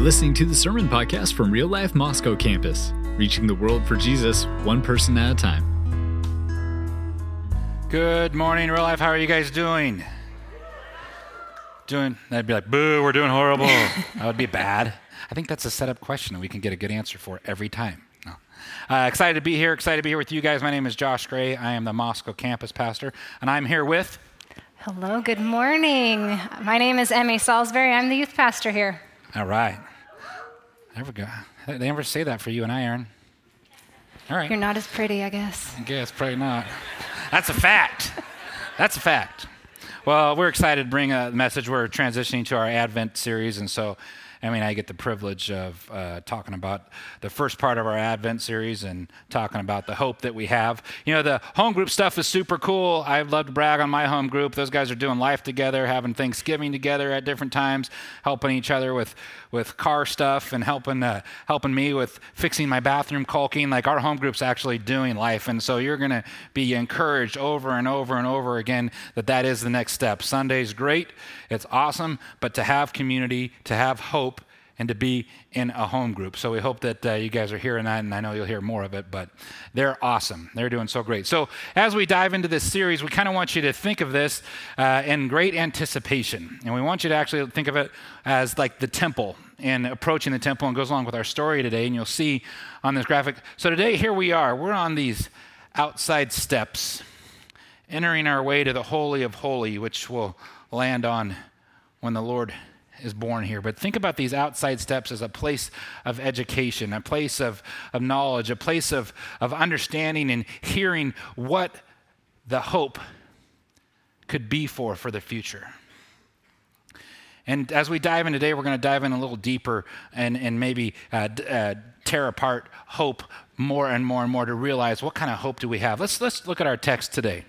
You're listening to the Sermon Podcast from Real Life Moscow campus, reaching the world for Jesus one person at a time. Good morning, Real Life. How are you guys doing? Doing, I'd be like, boo, we're doing horrible. that would be bad. I think that's a setup question that we can get a good answer for every time. No. Uh, excited to be here. Excited to be here with you guys. My name is Josh Gray. I am the Moscow campus pastor, and I'm here with. Hello, good morning. My name is Emmy Salisbury. I'm the youth pastor here. All right. There we go. They never say that for you and I, Aaron. All right. You're not as pretty, I guess. I guess, probably not. That's a fact. That's a fact. Well, we're excited to bring a message. We're transitioning to our Advent series, and so I mean, I get the privilege of uh, talking about the first part of our Advent series and talking about the hope that we have. You know, the home group stuff is super cool. I'd love to brag on my home group. Those guys are doing life together, having Thanksgiving together at different times, helping each other with, with car stuff and helping, uh, helping me with fixing my bathroom caulking. Like our home group's actually doing life. And so you're going to be encouraged over and over and over again that that is the next step. Sunday's great. It's awesome. But to have community, to have hope, and to be in a home group. So we hope that uh, you guys are hearing that, and I know you'll hear more of it, but they're awesome. They're doing so great. So as we dive into this series, we kind of want you to think of this uh, in great anticipation. And we want you to actually think of it as like the temple and approaching the temple and goes along with our story today, and you'll see on this graphic. So today, here we are. We're on these outside steps, entering our way to the Holy of Holy, which will land on when the Lord is born here. But think about these outside steps as a place of education, a place of, of knowledge, a place of, of understanding and hearing what the hope could be for for the future. And as we dive in today, we're going to dive in a little deeper and, and maybe uh, uh, tear apart hope more and more and more to realize what kind of hope do we have. Let's, let's look at our text today.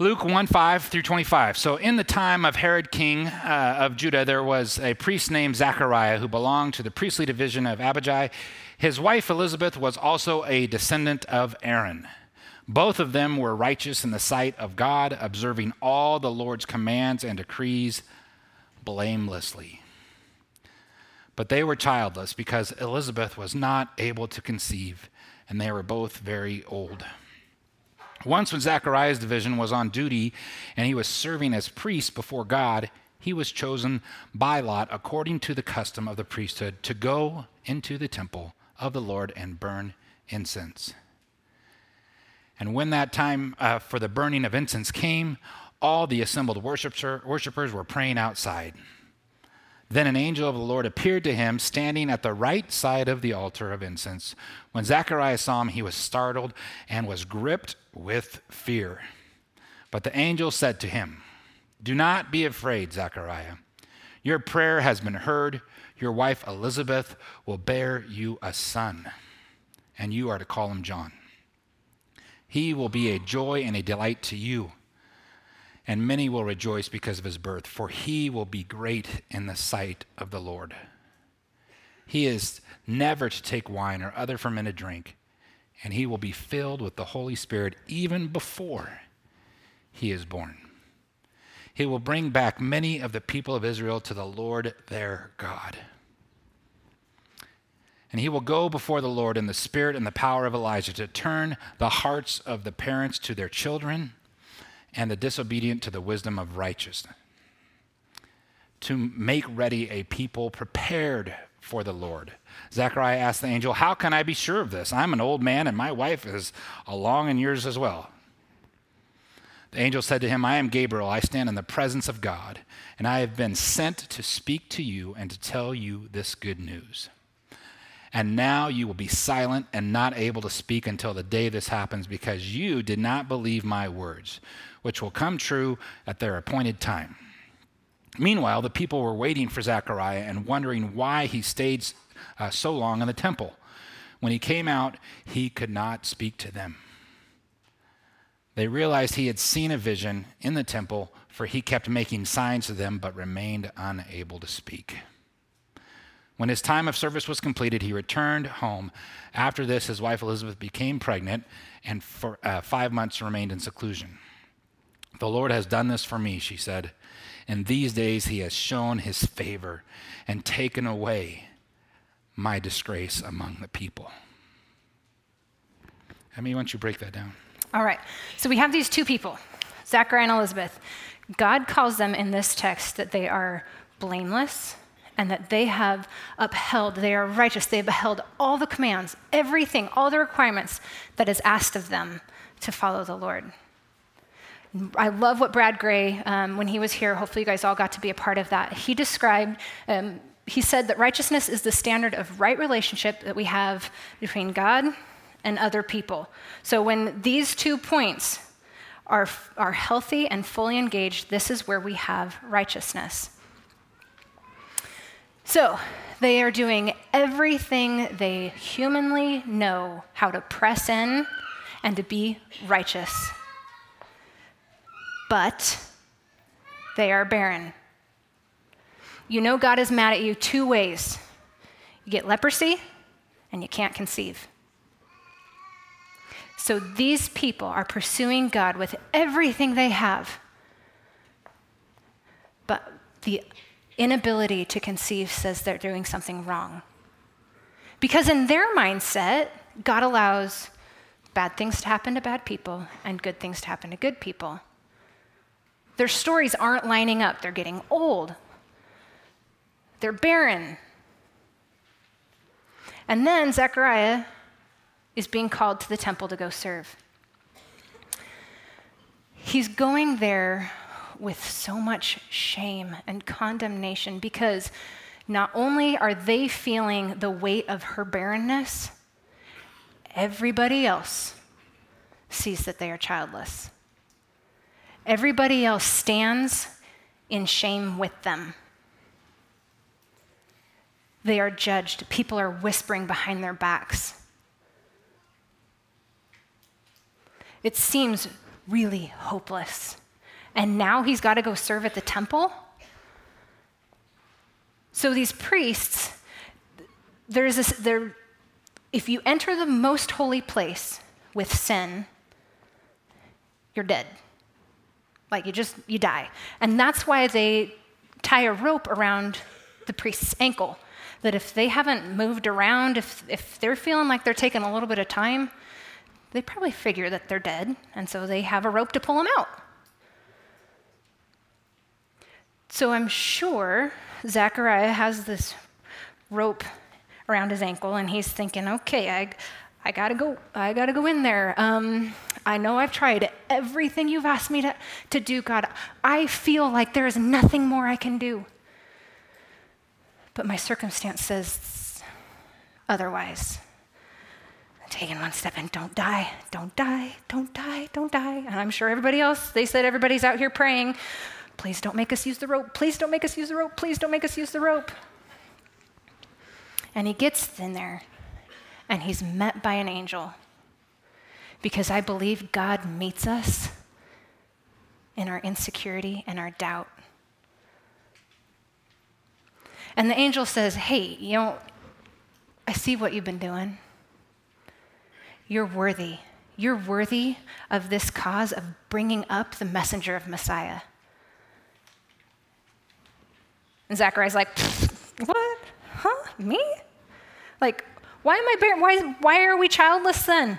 Luke 1 5 through 25. So, in the time of Herod, king uh, of Judah, there was a priest named Zechariah who belonged to the priestly division of Abijah. His wife Elizabeth was also a descendant of Aaron. Both of them were righteous in the sight of God, observing all the Lord's commands and decrees blamelessly. But they were childless because Elizabeth was not able to conceive, and they were both very old. Once, when Zechariah's division was on duty and he was serving as priest before God, he was chosen by lot, according to the custom of the priesthood, to go into the temple of the Lord and burn incense. And when that time uh, for the burning of incense came, all the assembled worshippers were praying outside. Then an angel of the Lord appeared to him, standing at the right side of the altar of incense. When Zechariah saw him, he was startled and was gripped with fear. But the angel said to him, Do not be afraid, Zechariah. Your prayer has been heard. Your wife Elizabeth will bear you a son, and you are to call him John. He will be a joy and a delight to you and many will rejoice because of his birth, for he will be great in the sight of the Lord. He is never to take wine or other fermented drink, and he will be filled with the Holy Spirit even before he is born. He will bring back many of the people of Israel to the Lord their God. And he will go before the Lord in the spirit and the power of Elijah to turn the hearts of the parents to their children and the disobedient to the wisdom of righteousness, to make ready a people prepared for the Lord. Zechariah asked the angel, How can I be sure of this? I'm an old man, and my wife is along in years as well. The angel said to him, I am Gabriel. I stand in the presence of God, and I have been sent to speak to you and to tell you this good news. And now you will be silent and not able to speak until the day this happens because you did not believe my words, which will come true at their appointed time. Meanwhile, the people were waiting for Zechariah and wondering why he stayed uh, so long in the temple. When he came out, he could not speak to them. They realized he had seen a vision in the temple, for he kept making signs to them but remained unable to speak. When his time of service was completed, he returned home. After this, his wife Elizabeth became pregnant and for uh, five months remained in seclusion. The Lord has done this for me, she said. In these days he has shown his favor and taken away my disgrace among the people. How many want you break that down? All right. So we have these two people, Zachariah and Elizabeth. God calls them in this text that they are blameless and that they have upheld, they are righteous, they have upheld all the commands, everything, all the requirements that is asked of them to follow the Lord. I love what Brad Gray, um, when he was here, hopefully you guys all got to be a part of that. He described, um, he said that righteousness is the standard of right relationship that we have between God and other people. So when these two points are, are healthy and fully engaged, this is where we have righteousness. So, they are doing everything they humanly know how to press in and to be righteous. But they are barren. You know God is mad at you two ways you get leprosy and you can't conceive. So these people are pursuing God with everything they have. But the inability to conceive says they're doing something wrong. Because in their mindset, God allows bad things to happen to bad people and good things to happen to good people. Their stories aren't lining up. They're getting old, they're barren. And then Zechariah is being called to the temple to go serve. He's going there with so much shame and condemnation because not only are they feeling the weight of her barrenness, everybody else sees that they are childless. Everybody else stands in shame with them. They are judged. People are whispering behind their backs. It seems really hopeless and now he's got to go serve at the temple. So these priests, there's this, there, if you enter the most holy place with sin, you're dead. Like you just, you die. And that's why they tie a rope around the priest's ankle. That if they haven't moved around, if, if they're feeling like they're taking a little bit of time, they probably figure that they're dead. And so they have a rope to pull them out. So I'm sure Zachariah has this rope around his ankle, and he's thinking, okay, I, I gotta go, I gotta go in there. Um, I know I've tried everything you've asked me to, to do, God. I feel like there is nothing more I can do. But my circumstance says otherwise. Taking one step and don't die, don't die, don't die, don't die. And I'm sure everybody else, they said everybody's out here praying. Please don't make us use the rope. Please don't make us use the rope. Please don't make us use the rope. And he gets in there and he's met by an angel because I believe God meets us in our insecurity and our doubt. And the angel says, Hey, you know, I see what you've been doing. You're worthy. You're worthy of this cause of bringing up the messenger of Messiah. And Zachariah's like, what? Huh? Me? Like, why am I barren? Why, why are we childless then?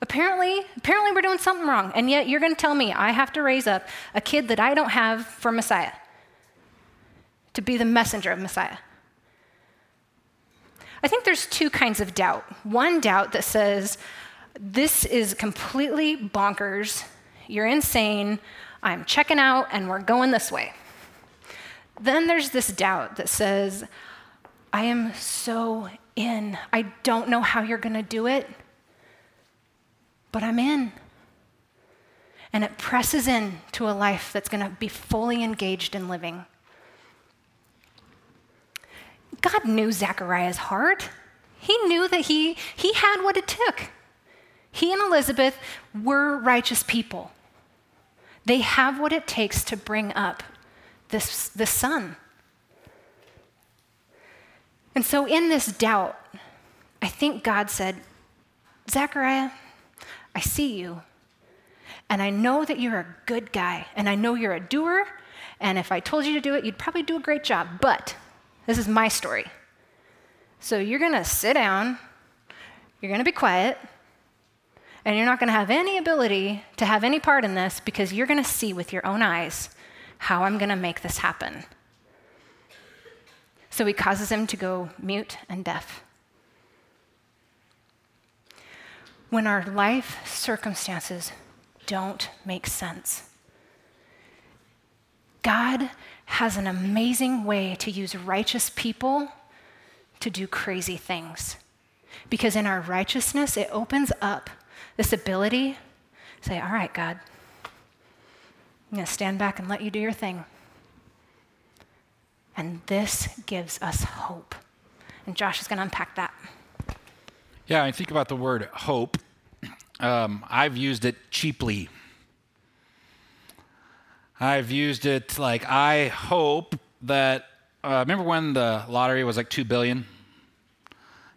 Apparently, apparently we're doing something wrong. And yet you're going to tell me I have to raise up a kid that I don't have for Messiah to be the messenger of Messiah. I think there's two kinds of doubt. One doubt that says, this is completely bonkers, you're insane, I'm checking out, and we're going this way. Then there's this doubt that says, I am so in. I don't know how you're going to do it, but I'm in. And it presses in to a life that's going to be fully engaged in living. God knew Zechariah's heart. He knew that he, he had what it took. He and Elizabeth were righteous people. They have what it takes to bring up this, this son. And so, in this doubt, I think God said, Zechariah, I see you. And I know that you're a good guy, and I know you're a doer, and if I told you to do it, you'd probably do a great job. But this is my story. So you're going to sit down, you're going to be quiet, and you're not going to have any ability to have any part in this because you're going to see with your own eyes how I'm going to make this happen. So he causes him to go mute and deaf. When our life circumstances don't make sense, God has an amazing way to use righteous people to do crazy things. Because in our righteousness, it opens up this ability to say, All right, God, I'm going to stand back and let you do your thing. And this gives us hope. And Josh is going to unpack that. Yeah, I think about the word hope. Um, I've used it cheaply. I've used it like I hope that. Uh, remember when the lottery was like two billion?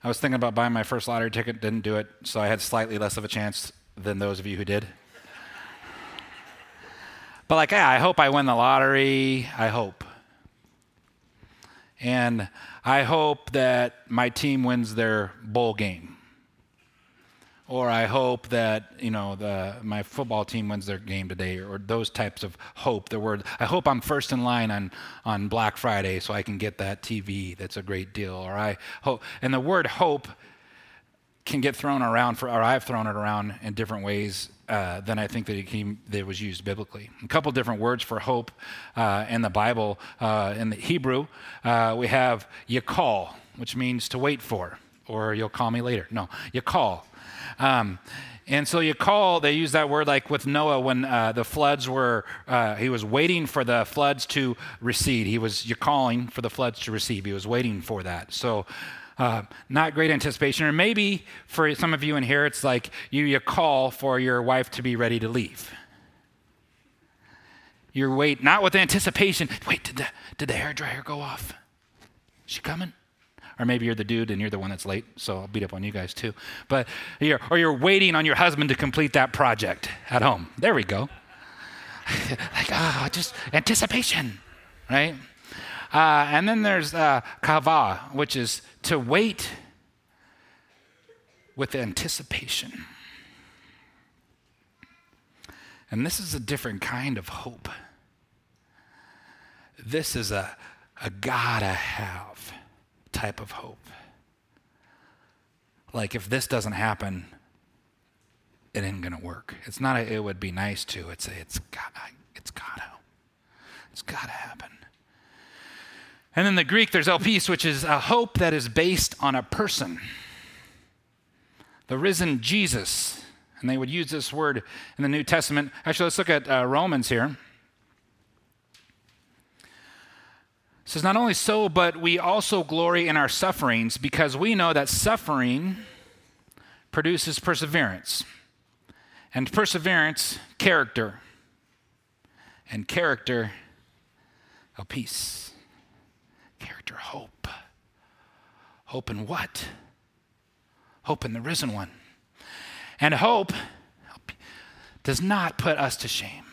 I was thinking about buying my first lottery ticket, didn't do it, so I had slightly less of a chance than those of you who did. But like, yeah, I hope I win the lottery. I hope. And I hope that my team wins their bowl game. Or I hope that, you know, the, my football team wins their game today, or those types of hope. The word, I hope I'm first in line on, on Black Friday so I can get that TV that's a great deal. Or I hope, and the word hope can get thrown around for, or I've thrown it around in different ways uh, than I think that it, came, that it was used biblically. A couple different words for hope uh, in the Bible. Uh, in the Hebrew, uh, we have yakal, which means to wait for, or you'll call me later. No, yakal. Um, and so you call, they use that word like with Noah when uh, the floods were, uh, he was waiting for the floods to recede. He was, you're calling for the floods to recede. He was waiting for that. So uh, not great anticipation. Or maybe for some of you in here, it's like you, you call for your wife to be ready to leave. You're wait, not with anticipation. Wait, did the, did the hair dryer go off? Is she coming? Or maybe you're the dude and you're the one that's late, so I'll beat up on you guys too. But you're, or you're waiting on your husband to complete that project at home. There we go. like, ah, oh, just anticipation, right? Uh, and then there's uh, kava, which is to wait with anticipation. And this is a different kind of hope. This is a, a gotta have type of hope. Like, if this doesn't happen, it ain't gonna work. It's not a, it would be nice to. It's a, it's got it's gotta. It's gotta happen. And then the Greek, there's elpis, which is a hope that is based on a person. The risen Jesus. And they would use this word in the New Testament. Actually, let's look at uh, Romans here. It says, Not only so, but we also glory in our sufferings because we know that suffering produces perseverance. And perseverance, character. And character, a peace character hope. Hope in what? Hope in the risen one. And hope does not put us to shame.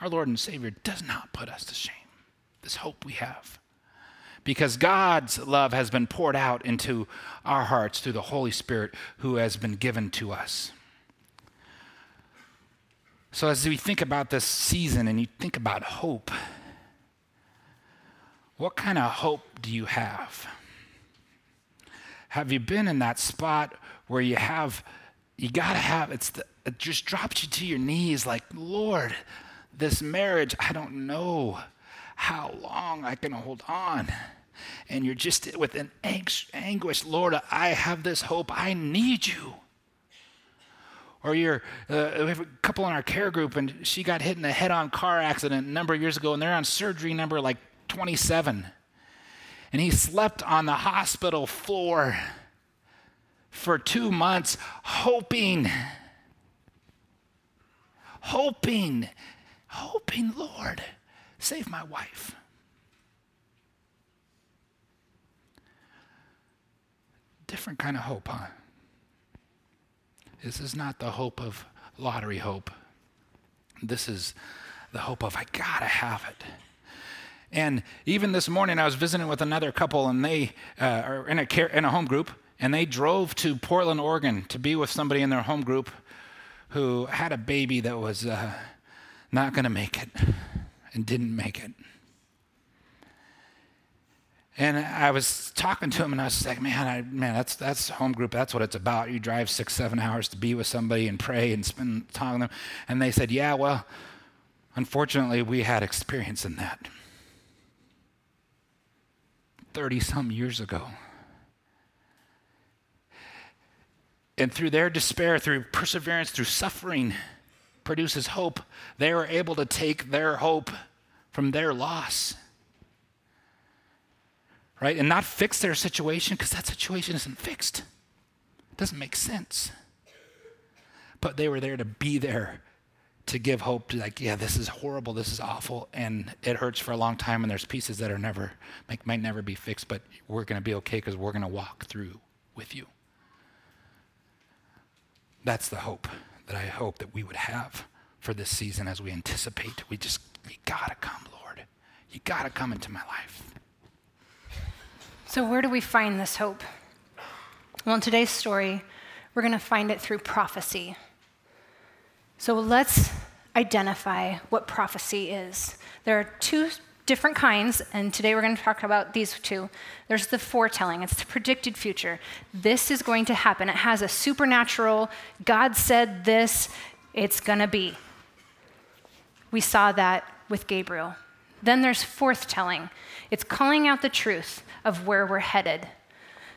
Our Lord and Savior does not put us to shame. This hope we have. Because God's love has been poured out into our hearts through the Holy Spirit who has been given to us. So, as we think about this season and you think about hope, what kind of hope do you have? Have you been in that spot where you have, you got to have, it's the, it just drops you to your knees like, Lord, this marriage, I don't know how long I can hold on. And you're just with an anguish, Lord, I have this hope. I need you. Or you're, uh, we have a couple in our care group, and she got hit in a head on car accident a number of years ago, and they're on surgery number like 27. And he slept on the hospital floor for two months, hoping, hoping, hoping, Lord, save my wife. Different kind of hope, huh? This is not the hope of lottery hope. This is the hope of, I gotta have it. And even this morning, I was visiting with another couple, and they uh, are in a, care, in a home group, and they drove to Portland, Oregon to be with somebody in their home group who had a baby that was uh, not going to make it and didn't make it. And I was talking to him, and I was like, "Man, I, man, that's that's home group. That's what it's about. You drive six, seven hours to be with somebody and pray and spend time with them." And they said, "Yeah, well, unfortunately, we had experience in that thirty some years ago." And through their despair, through perseverance, through suffering, produces hope. They were able to take their hope from their loss right? And not fix their situation because that situation isn't fixed. It doesn't make sense. But they were there to be there to give hope to like, yeah, this is horrible, this is awful, and it hurts for a long time, and there's pieces that are never might, might never be fixed, but we're going to be okay because we're going to walk through with you. That's the hope that I hope that we would have for this season as we anticipate. We just, you gotta come, Lord. You gotta come into my life. So, where do we find this hope? Well, in today's story, we're going to find it through prophecy. So, let's identify what prophecy is. There are two different kinds, and today we're going to talk about these two. There's the foretelling, it's the predicted future. This is going to happen. It has a supernatural, God said this, it's going to be. We saw that with Gabriel. Then there's forthtelling. It's calling out the truth of where we're headed.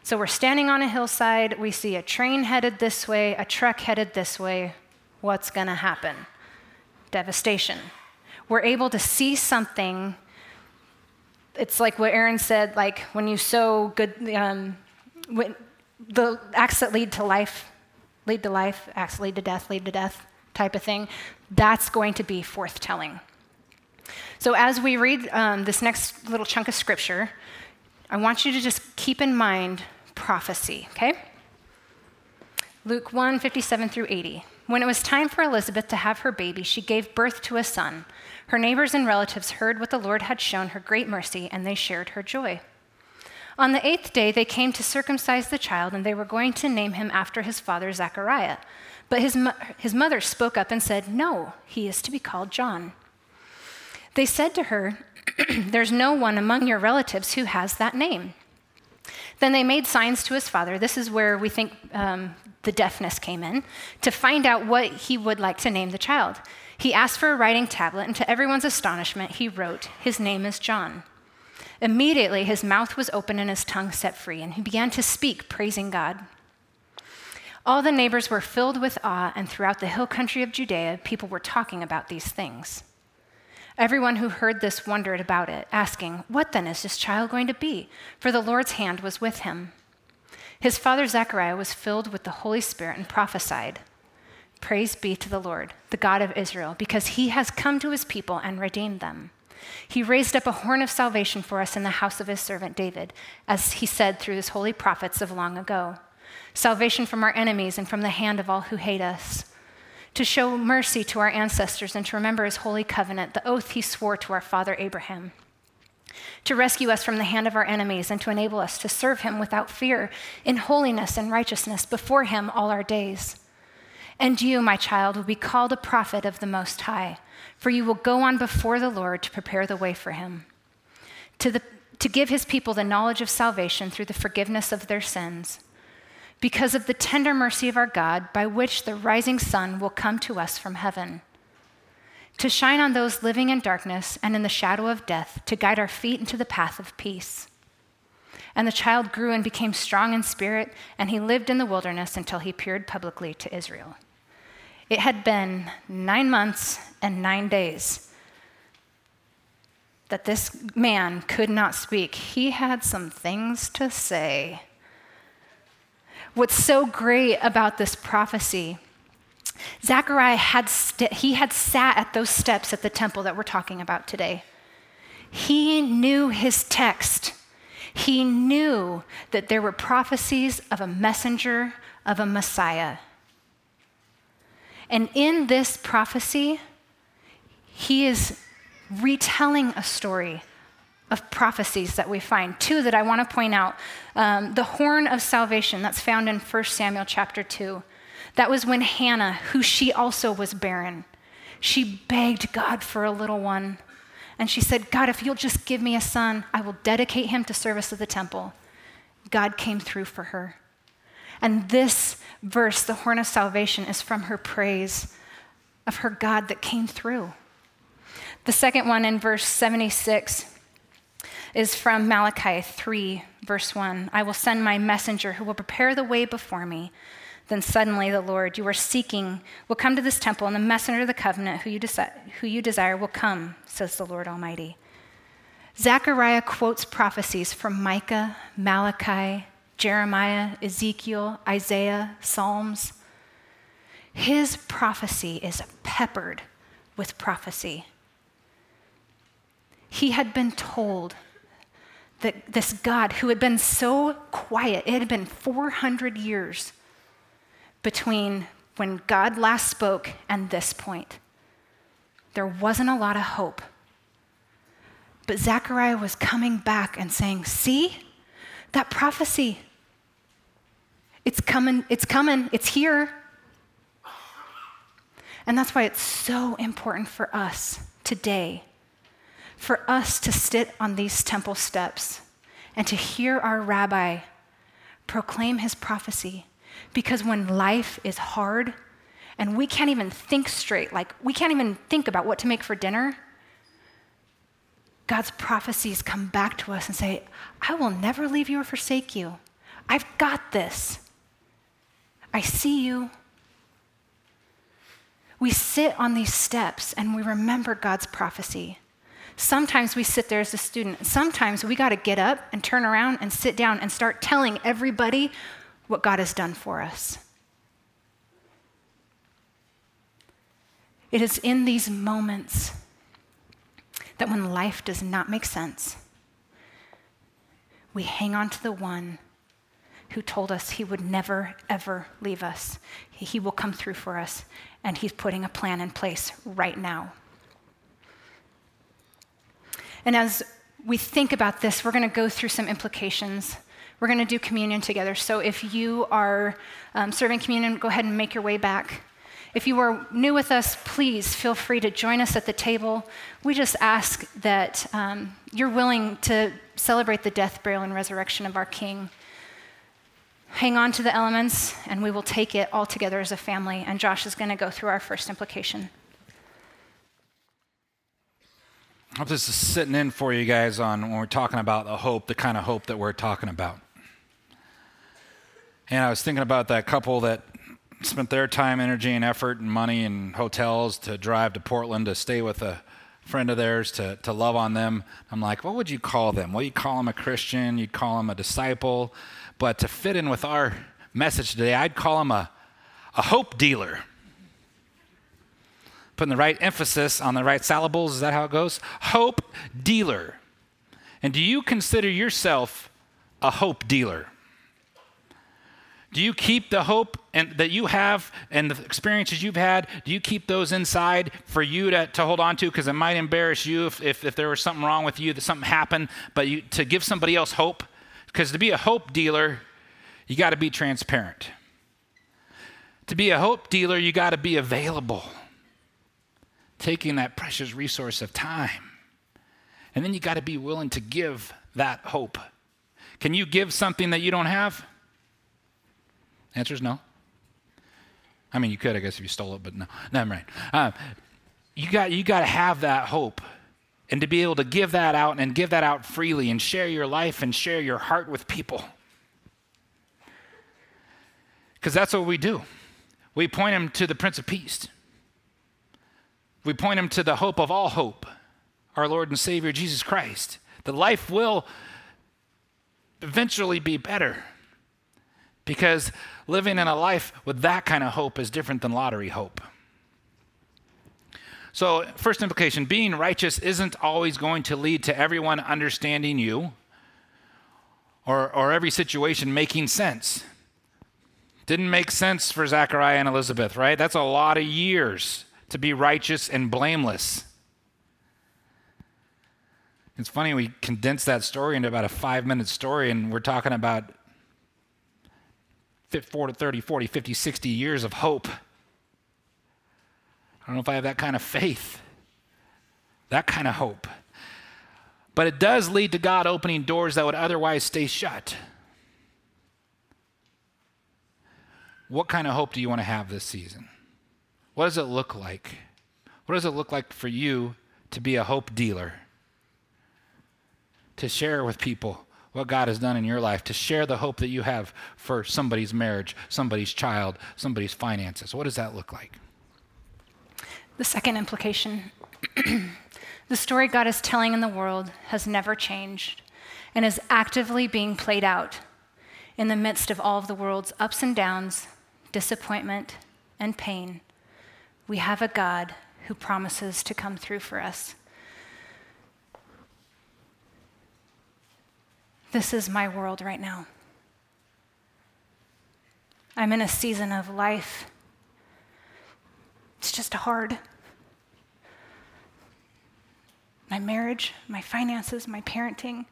So we're standing on a hillside, we see a train headed this way, a truck headed this way. What's going to happen? Devastation. We're able to see something. It's like what Aaron said, like when you sow good, um, when the acts that lead to life, lead to life, acts that lead to death, lead to death type of thing. That's going to be forthtelling. So as we read um, this next little chunk of scripture, I want you to just keep in mind prophecy, okay? Luke 1 57 through 80. When it was time for Elizabeth to have her baby, she gave birth to a son. Her neighbors and relatives heard what the Lord had shown her great mercy, and they shared her joy. On the eighth day, they came to circumcise the child, and they were going to name him after his father Zechariah. But his, mo- his mother spoke up and said, No, he is to be called John. They said to her, There's no one among your relatives who has that name. Then they made signs to his father. This is where we think um, the deafness came in, to find out what he would like to name the child. He asked for a writing tablet, and to everyone's astonishment, he wrote, His name is John. Immediately, his mouth was open and his tongue set free, and he began to speak, praising God. All the neighbors were filled with awe, and throughout the hill country of Judea, people were talking about these things. Everyone who heard this wondered about it, asking, What then is this child going to be? For the Lord's hand was with him. His father Zechariah was filled with the Holy Spirit and prophesied, Praise be to the Lord, the God of Israel, because he has come to his people and redeemed them. He raised up a horn of salvation for us in the house of his servant David, as he said through his holy prophets of long ago salvation from our enemies and from the hand of all who hate us to show mercy to our ancestors and to remember his holy covenant, the oath he swore to our father Abraham, to rescue us from the hand of our enemies and to enable us to serve him without fear in holiness and righteousness before him all our days. And you, my child, will be called a prophet of the Most High, for you will go on before the Lord to prepare the way for him, to, the, to give his people the knowledge of salvation through the forgiveness of their sins because of the tender mercy of our God, by which the rising sun will come to us from heaven, to shine on those living in darkness and in the shadow of death, to guide our feet into the path of peace. And the child grew and became strong in spirit, and he lived in the wilderness until he appeared publicly to Israel. It had been nine months and nine days that this man could not speak. He had some things to say. What's so great about this prophecy, Zechariah had, st- he had sat at those steps at the temple that we're talking about today. He knew his text. He knew that there were prophecies of a messenger, of a Messiah. And in this prophecy, he is retelling a story of prophecies that we find. Two that I want to point out um, the horn of salvation, that's found in 1 Samuel chapter 2. That was when Hannah, who she also was barren, she begged God for a little one. And she said, God, if you'll just give me a son, I will dedicate him to service of the temple. God came through for her. And this verse, the horn of salvation, is from her praise of her God that came through. The second one in verse 76 is from Malachi 3, verse 1. I will send my messenger who will prepare the way before me. Then suddenly the Lord you are seeking will come to this temple, and the messenger of the covenant who you, desi- who you desire will come, says the Lord Almighty. Zechariah quotes prophecies from Micah, Malachi, Jeremiah, Ezekiel, Isaiah, Psalms. His prophecy is peppered with prophecy. He had been told that this God, who had been so quiet, it had been 400 years between when God last spoke and this point. There wasn't a lot of hope. But Zechariah was coming back and saying, See, that prophecy, it's coming, it's coming, it's here. And that's why it's so important for us today, for us to sit on these temple steps and to hear our rabbi proclaim his prophecy. Because when life is hard and we can't even think straight, like we can't even think about what to make for dinner, God's prophecies come back to us and say, I will never leave you or forsake you. I've got this. I see you. We sit on these steps and we remember God's prophecy. Sometimes we sit there as a student. Sometimes we got to get up and turn around and sit down and start telling everybody what God has done for us. It is in these moments that when life does not make sense, we hang on to the one who told us he would never, ever leave us. He will come through for us, and he's putting a plan in place right now. And as we think about this, we're going to go through some implications. We're going to do communion together. So if you are um, serving communion, go ahead and make your way back. If you are new with us, please feel free to join us at the table. We just ask that um, you're willing to celebrate the death, burial, and resurrection of our King. Hang on to the elements, and we will take it all together as a family. And Josh is going to go through our first implication. I hope this is sitting in for you guys on when we're talking about the hope, the kind of hope that we're talking about. And I was thinking about that couple that spent their time, energy, and effort and money and hotels to drive to Portland to stay with a friend of theirs to, to love on them. I'm like, what would you call them? Well, you call them a Christian, you'd call them a disciple. But to fit in with our message today, I'd call them a, a hope dealer. Putting the right emphasis on the right syllables, is that how it goes? Hope dealer. And do you consider yourself a hope dealer? Do you keep the hope and, that you have and the experiences you've had, do you keep those inside for you to, to hold on to? Because it might embarrass you if, if, if, there was something wrong with you, that something happened, but you, to give somebody else hope. Because to be a hope dealer, you got to be transparent. To be a hope dealer, you got to be available, taking that precious resource of time. And then you got to be willing to give that hope. Can you give something that you don't have? Answer is no. I mean, you could, I guess, if you stole it, but no, no, I'm right. Um, you got you got to have that hope, and to be able to give that out and give that out freely, and share your life and share your heart with people, because that's what we do. We point them to the Prince of Peace. We point them to the hope of all hope, our Lord and Savior Jesus Christ. The life will eventually be better because living in a life with that kind of hope is different than lottery hope. So, first implication being righteous isn't always going to lead to everyone understanding you or, or every situation making sense. Didn't make sense for Zachariah and Elizabeth, right? That's a lot of years to be righteous and blameless. It's funny, we condense that story into about a five minute story, and we're talking about 40, 30, 40, 50, 60 years of hope. I don't know if I have that kind of faith, that kind of hope. But it does lead to God opening doors that would otherwise stay shut. What kind of hope do you want to have this season? What does it look like? What does it look like for you to be a hope dealer? To share with people what God has done in your life, to share the hope that you have for somebody's marriage, somebody's child, somebody's finances. What does that look like? The second implication The story God is telling in the world has never changed and is actively being played out in the midst of all of the world's ups and downs, disappointment, and pain. We have a God who promises to come through for us. This is my world right now. I'm in a season of life. It's just hard my marriage, my finances, my parenting,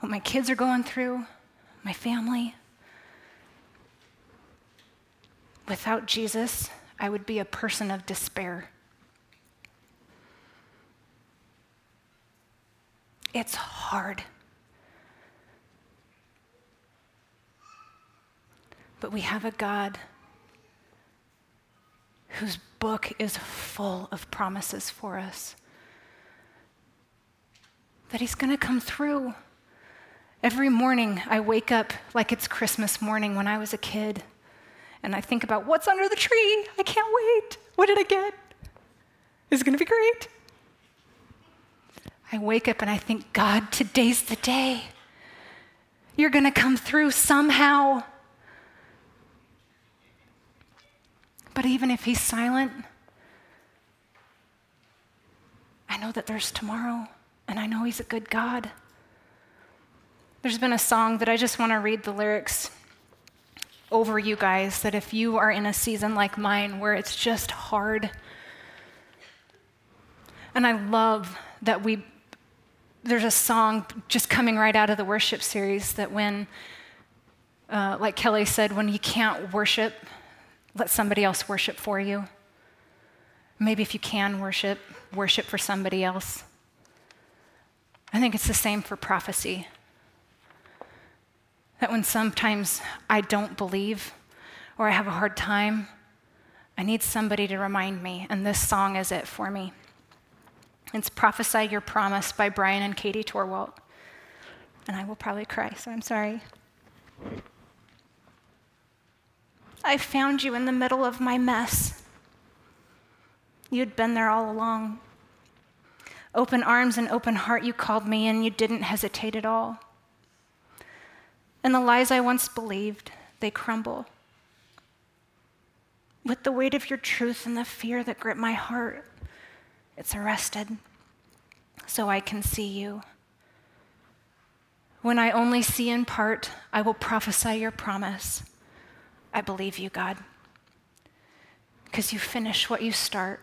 what my kids are going through, my family. Without Jesus, I would be a person of despair. It's hard. But we have a God whose book is full of promises for us that He's going to come through. Every morning, I wake up like it's Christmas morning when I was a kid, and I think about what's under the tree. I can't wait. What did I get? Is it going to be great? I wake up and I think, God, today's the day. You're going to come through somehow. But even if He's silent, I know that there's tomorrow and I know He's a good God. There's been a song that I just want to read the lyrics over you guys that if you are in a season like mine where it's just hard, and I love that we, there's a song just coming right out of the worship series that when, uh, like Kelly said, when you can't worship, let somebody else worship for you. Maybe if you can worship, worship for somebody else. I think it's the same for prophecy. That when sometimes I don't believe or I have a hard time, I need somebody to remind me, and this song is it for me. It's Prophesy Your Promise by Brian and Katie Torwalt. And I will probably cry, so I'm sorry. I found you in the middle of my mess. You'd been there all along. Open arms and open heart, you called me in. You didn't hesitate at all. And the lies I once believed, they crumble. With the weight of your truth and the fear that grip my heart, it's arrested so I can see you. When I only see in part, I will prophesy your promise. I believe you, God. Because you finish what you start,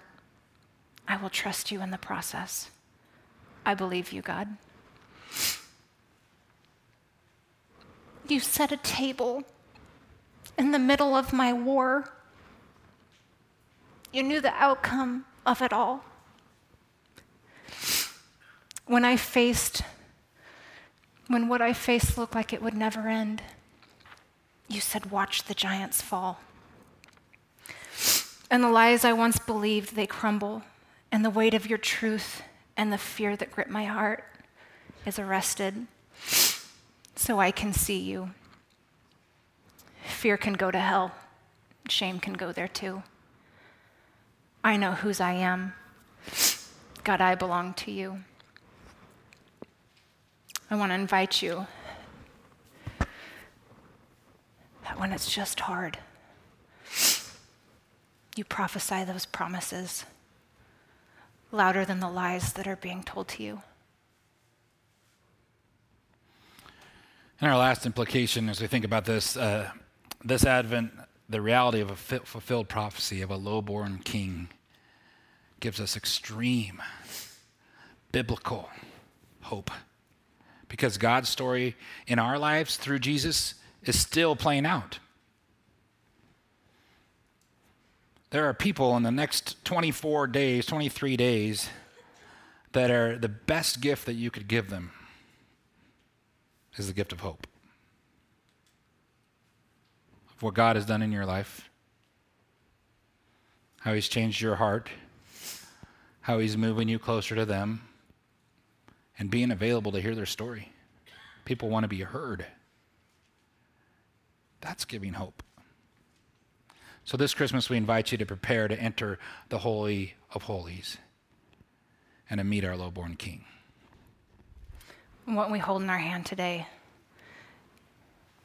I will trust you in the process. I believe you, God. You set a table in the middle of my war. You knew the outcome of it all. When I faced, when what I faced looked like it would never end, you said, Watch the giants fall. And the lies I once believed, they crumble, and the weight of your truth and the fear that gripped my heart is arrested so I can see you. Fear can go to hell, shame can go there too. I know whose I am. God, I belong to you. I want to invite you that when it's just hard, you prophesy those promises louder than the lies that are being told to you. And our last implication as we think about this, uh, this Advent, the reality of a fulfilled prophecy of a low-born king gives us extreme biblical hope. Because God's story in our lives through Jesus is still playing out. There are people in the next 24 days, 23 days, that are the best gift that you could give them is the gift of hope. Of what God has done in your life, how He's changed your heart, how He's moving you closer to them, and being available to hear their story. People want to be heard. That's giving hope. So, this Christmas, we invite you to prepare to enter the Holy of Holies and to meet our lowborn King. What we hold in our hand today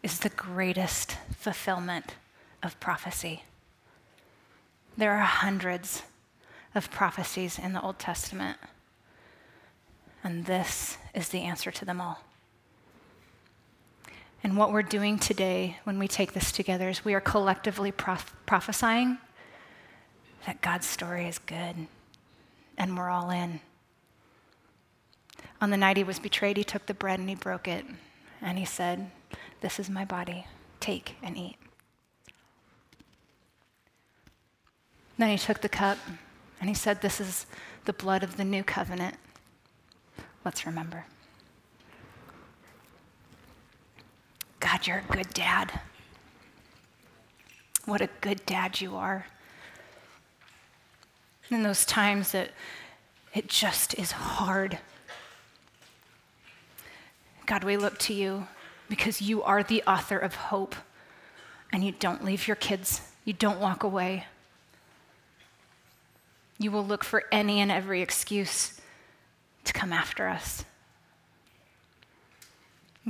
is the greatest fulfillment of prophecy. There are hundreds of prophecies in the Old Testament, and this is the answer to them all. And what we're doing today when we take this together is we are collectively prophesying that God's story is good and we're all in. On the night he was betrayed, he took the bread and he broke it and he said, This is my body. Take and eat. Then he took the cup and he said, This is the blood of the new covenant. Let's remember. God, you're a good dad. What a good dad you are. In those times that it just is hard. God, we look to you because you are the author of hope and you don't leave your kids, you don't walk away. You will look for any and every excuse to come after us.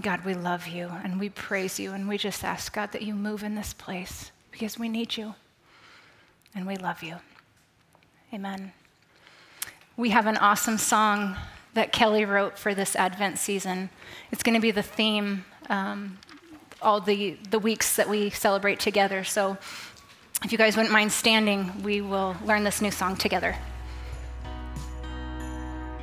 God, we love you and we praise you and we just ask, God, that you move in this place because we need you and we love you. Amen. We have an awesome song that Kelly wrote for this Advent season. It's going to be the theme um, all the, the weeks that we celebrate together. So if you guys wouldn't mind standing, we will learn this new song together.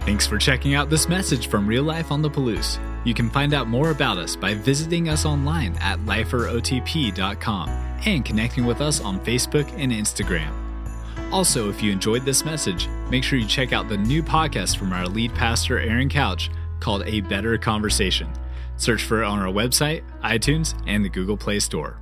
Thanks for checking out this message from Real Life on the Palouse. You can find out more about us by visiting us online at liferotp.com and connecting with us on Facebook and Instagram. Also, if you enjoyed this message, make sure you check out the new podcast from our lead pastor, Aaron Couch, called A Better Conversation. Search for it on our website, iTunes, and the Google Play Store.